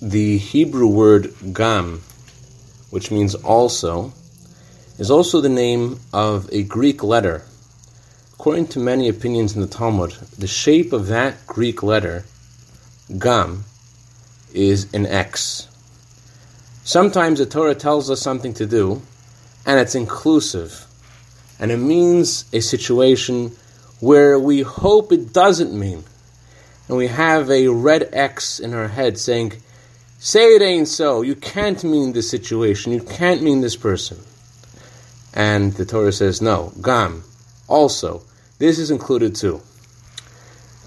the Hebrew word gam, which means also, is also the name of a Greek letter. According to many opinions in the Talmud, the shape of that Greek letter, gam, is an X. Sometimes the Torah tells us something to do, and it's inclusive, and it means a situation where we hope it doesn't mean. And we have a red X in our head saying, Say it ain't so. You can't mean this situation. You can't mean this person. And the Torah says, no, Gam. Also, this is included too.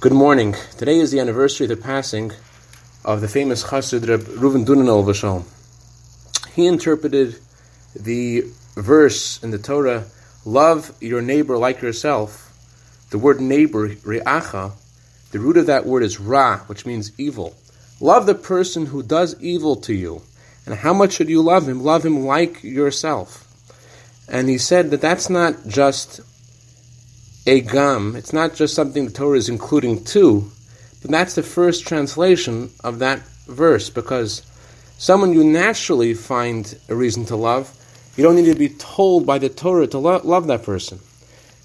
Good morning. Today is the anniversary of the passing of the famous Chassid Reb Reuven Dunanel Vashal. He interpreted the verse in the Torah, love your neighbor like yourself. The word neighbor, re'acha, the root of that word is ra, which means evil. Love the person who does evil to you. And how much should you love him? Love him like yourself. And he said that that's not just a gam, it's not just something the Torah is including too, but that's the first translation of that verse because someone you naturally find a reason to love, you don't need to be told by the Torah to lo- love that person.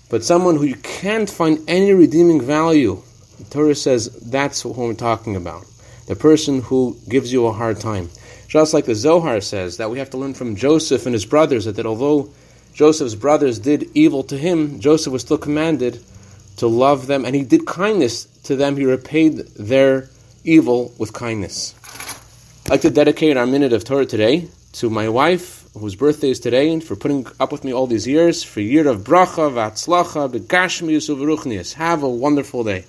But someone who you can't find any redeeming value, the Torah says that's what we're talking about the person who gives you a hard time. Just like the Zohar says that we have to learn from Joseph and his brothers that, that although Joseph's brothers did evil to him, Joseph was still commanded to love them, and he did kindness to them. He repaid their evil with kindness. I'd like to dedicate our minute of Torah today to my wife, whose birthday is today, and for putting up with me all these years, for year of bracha, v'atzlacha, begashmius, uveruchnius. Have a wonderful day.